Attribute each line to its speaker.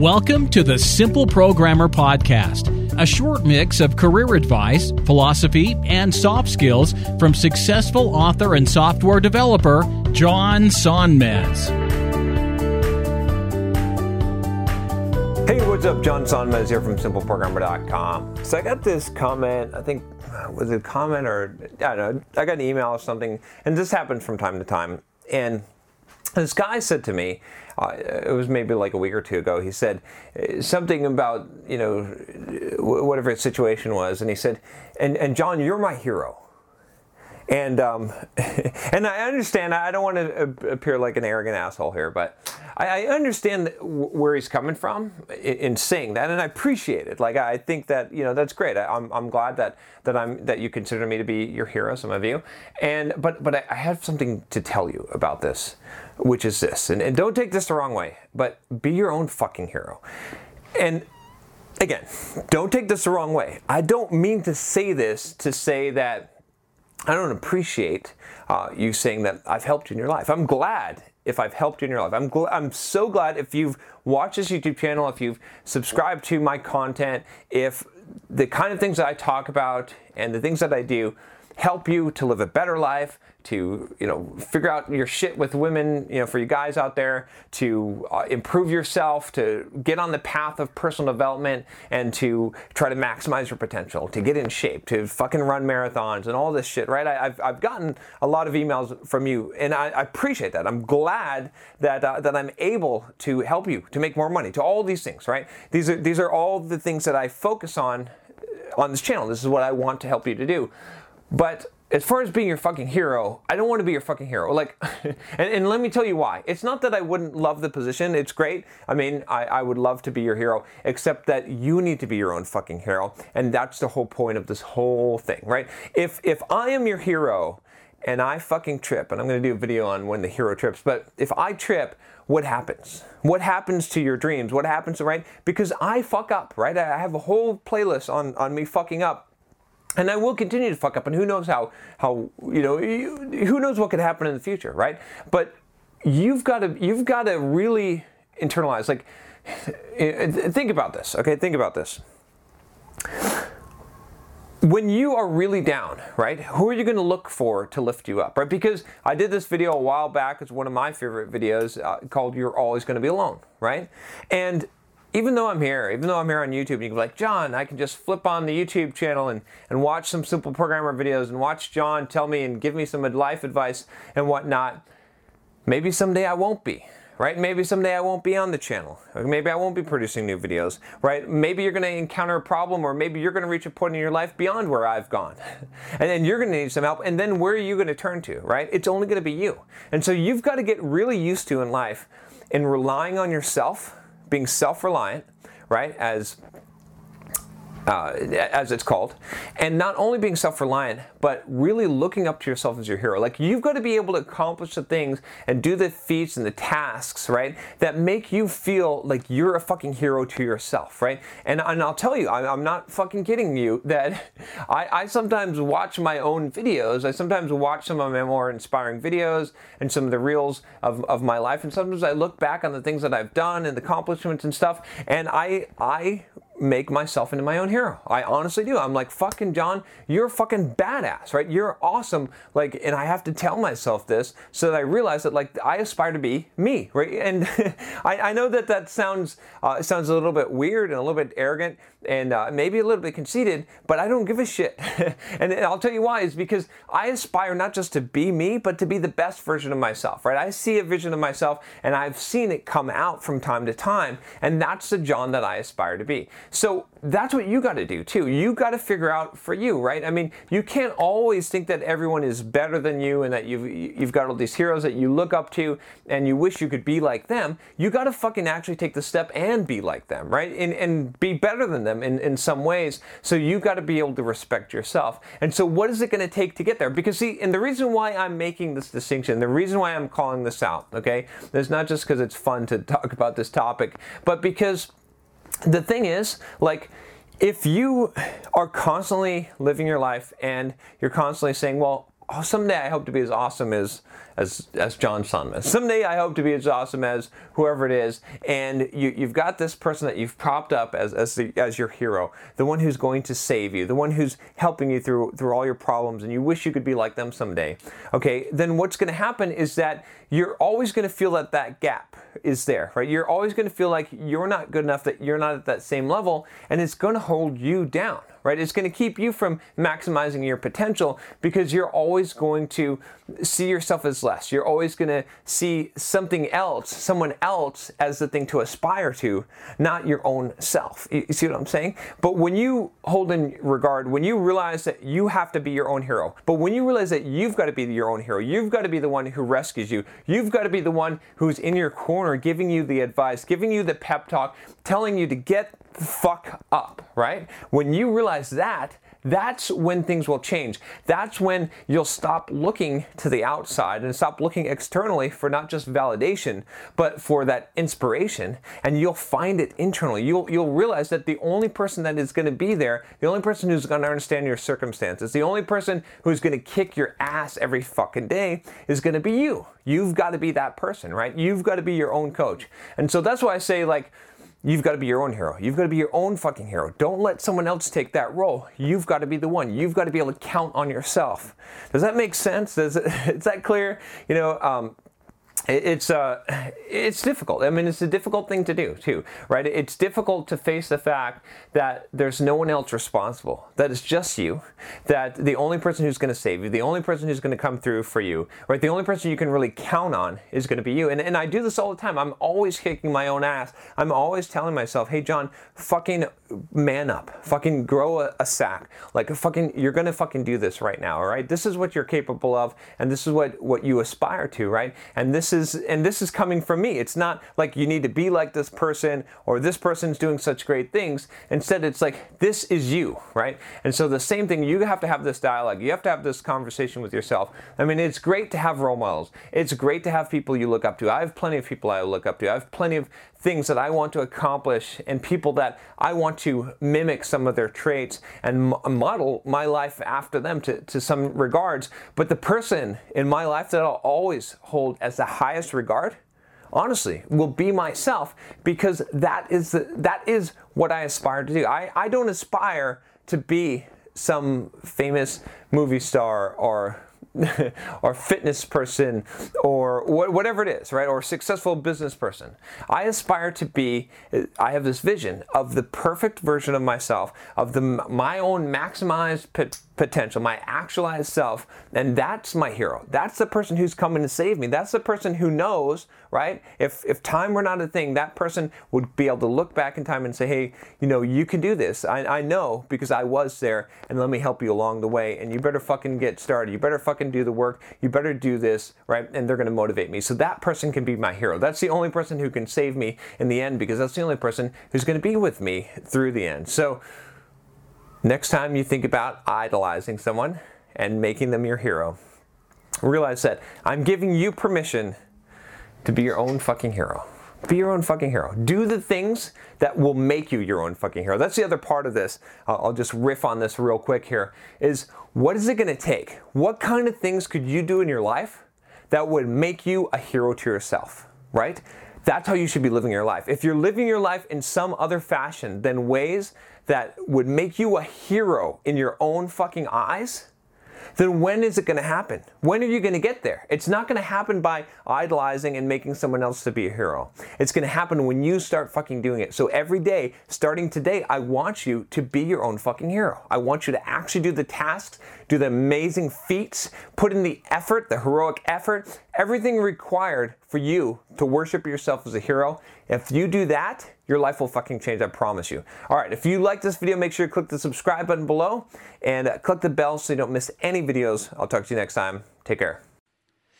Speaker 1: Welcome to the Simple Programmer Podcast, a short mix of career advice, philosophy, and soft skills from successful author and software developer John Sonmez.
Speaker 2: Hey, what's up? John Sonmez here from SimpleProgrammer.com. So I got this comment, I think, was it a comment or, I don't know, I got an email or something, and this happens from time to time. And this guy said to me, uh, it was maybe like a week or two ago, he said uh, something about, you know, whatever his situation was, and he said, and, and John, you're my hero. And um, and I understand. I don't want to appear like an arrogant asshole here, but I, I understand where he's coming from in, in, saying that, and I appreciate it. Like I think that you know that's great. I, am I'm, I'm glad that that I'm that you consider me to be your hero, some of you. And but but I have something to tell you about this, which is this. And, and don't take this the wrong way, but be your own fucking hero. And again, don't take this the wrong way. I don't mean to say this to say that I don't appreciate uh, you saying that I've helped you in your life. I'm glad if I've helped you in your life. I'm gl- I'm so glad if you've watched this YouTube channel, if you've subscribed to my content, if the kind of things that I talk about and the things that I do help you to live a better life, to you know figure out your shit with women, you know, for you guys out there, to uh, improve yourself, to get on the path of personal development, and to try to maximize your potential, to get in shape, to fucking run marathons and all this shit, right? I, have I've gotten a lot of emails from you, and I, I appreciate that. I'm glad that uh, that I'm able to help you to make more money, to all these things, right? These are these are all the things that I focus on on this channel. This is what I want to help you to do. But as far as being your fucking hero, I don't want to be your fucking hero. Like, and, and, let me tell you why. It's not that I wouldn't love the position. It's great. I mean, I, I would love to be your hero, except that you need to be your own fucking hero. And that's the whole point of this whole thing, right? If, if I am your hero and I fucking trip, and I'm going to do a video on when the hero trips, but if I trip, what happens? What happens to your dreams? What happens, right? Because I fuck up, right? I have a whole playlist on, on me fucking up and I will continue to fuck up, and who knows how how you know who knows what could happen in the future, right? But you've got to you've got to really internalize. Like, think about this, okay? Think about this. When you are really down, right? Who are you going to look for to lift you up, right? Because I did this video a while back. It's one of my favorite videos uh, called "You're Always Going to Be Alone," right? And even though I'm here, even though I'm here on YouTube, you can be like, John, I can just flip on the YouTube channel and, and watch some simple programmer videos and watch John tell me and give me some life advice and whatnot. Maybe someday I won't be, right? Maybe someday I won't be on the channel. Maybe I won't be producing new videos, right? Maybe you're to encounter a problem or maybe you're to reach a point in your life beyond where I've gone. and then you're to need some help. And then where are you to turn to, right? It's only to be you. And so you've got to get really used to in life in relying on yourself being self-reliant, right, as uh, as it's called, and not only being self-reliant, but really looking up to yourself as your hero. Like you've got to be able to accomplish the things and do the feats and the tasks, right, that make you feel like you're a fucking hero to yourself, right? And, and I'll tell you, I, am not fucking kidding you that I, I sometimes watch my own videos. I sometimes watch some of my more inspiring videos and some of the reels of, of my life, and sometimes I look back on the things that I've done and the accomplishments and stuff, and I I make myself into my own hero. I honestly do. I'm like, fucking John, you're fucking badass, right? You're awesome. Like, and I have to tell myself this so that I realize that like I aspire to be me, right? And I, I, know that that sounds uh, sounds a little bit weird and a little bit arrogant and uh, maybe a little bit conceited, but I don't give a shit. and I'll tell you why is because I aspire not just to be me, but to be the best version of myself, right? I see a vision of myself and I've seen it come out from time to time, and that's the John that I aspire to be. So that's what you got to do too. You got to figure out for you, right? I mean, you can't always think that everyone is better than you and that you've you've got all these heroes that you look up to and you wish you could be like them. You got to fucking actually take the step and be like them, right? And and be better than them in in some ways. So you got to be able to respect yourself. And so what is it going to take to get there? Because see, and the reason why I'm making this distinction, the reason why I'm calling this out, okay, is not just because it's fun to talk about this topic, but because the thing is, like, if you are constantly living your life and you're constantly saying, well, oh, someday I hope to be as awesome as as as John Sonmez. Someday I hope to be as awesome as whoever it is. And you, you've got this person that you've propped up as as, the, as your hero, the one who's going to save you, the one who's helping you through through all your problems, and you wish you could be like them someday. Okay, then what's going to happen is that you're always going to feel that that gap is there, right? You're always going to feel like you're not good enough, that you're not at that same level, and it's going to hold you down, right? It's going to keep you from maximizing your potential because you're always going to see yourself as less. You're always going to see something else, someone else as the thing to aspire to, not your own self. You see what I'm saying? But when you hold in regard, when you realize that you have to be your own hero, but when you realize that you've got to be your own hero, you've got to be the one who rescues you, you've got to be the one who's in your corner giving you the advice, giving you the pep talk, telling you to get the fuck up, right? When you realize that, that's when things will change. That's when you'll stop looking to the outside and stop looking externally for not just validation, but for that inspiration. And you'll find it internally. You'll, you'll realize that the only person that is going to be there, the only person who's going to understand your circumstances, the only person who's going to kick your ass every fucking day is going to be you. You've got to be that person, right? You've got to be your own coach. And so that's why I say, like, You've got to be your own hero. You've got to be your own fucking hero. Don't let someone else take that role. You've got to be the one. You've got to be able to count on yourself. Does that make sense? Does it, is that clear? You know, um, it's uh, it's difficult. I mean, it's a difficult thing to do too, right? It's difficult to face the fact that there's no one else responsible. That it's just you. That the only person who's going to save you, the only person who's going to come through for you, right? The only person you can really count on is going to be you. And and I do this all the time. I'm always kicking my own ass. I'm always telling myself, hey John, fucking man up, fucking grow a, a sack. Like fucking, you're going to fucking do this right now, all right? This is what you're capable of, and this is what what you aspire to, right? And this is and this is coming from me. It's not like you need to be like this person or this person's doing such great things. Instead, it's like this is you, right? And so the same thing, you have to have this dialogue. You have to have this conversation with yourself. I mean, it's great to have role models. It's great to have people you look up to. I have plenty of people I look up to. I have plenty of things that I want to accomplish and people that I want to mimic some of their traits and model my life after them to, to some regards. But the person in my life that I'll always hold as the highest regard, honestly, will be myself because that is, the, that is what I aspire to do. I, I don't aspire to be some famous movie star or or fitness person or wh- whatever it is, right? Or successful business person. I aspire to be, I have this vision of the perfect version of myself, of the my own maximized potential, my actualized self, and that's my hero. That's the person who's coming to save me. That's the person who knows, right? If if time were not a thing, that person would be able to look back in time and say, hey, you know, you can do this. I, I know because I was there, and let me help you along the way. And you better fucking get started. You better fucking do the work. You better do this, right? And they're going to motivate me. So that person can be my hero. That's the only person who can save me in the end because that's the only person who's going to be with me through the end. So next time you think about idolizing someone and making them your hero, realize that I'm giving you permission to be your own fucking hero. Be your own fucking hero. Do the things that will make you your own fucking hero. That's the other part of this. I'll just riff on this real quick here. Is what is it going to take? What kind of things could you do in your life that would make you a hero to yourself, right? That's how you should be living your life. If you're living your life in some other fashion than ways that would make you a hero in your own fucking eyes, then when is it going to happen? When are you going to get there? It's not going to happen by idolizing and making someone else to be a hero. It's going to happen when you start fucking doing it. So every day, starting today, I want you to be your own fucking hero. I want you to actually do the tasks,
Speaker 3: do the amazing feats, put in the effort, the heroic effort, everything required for you to worship yourself as a hero. If you do that, your life will fucking change, I promise you. All right, if you like this video, make sure you click the subscribe button below and uh, click the bell so you don't miss any videos. I'll talk to you next time. Take care.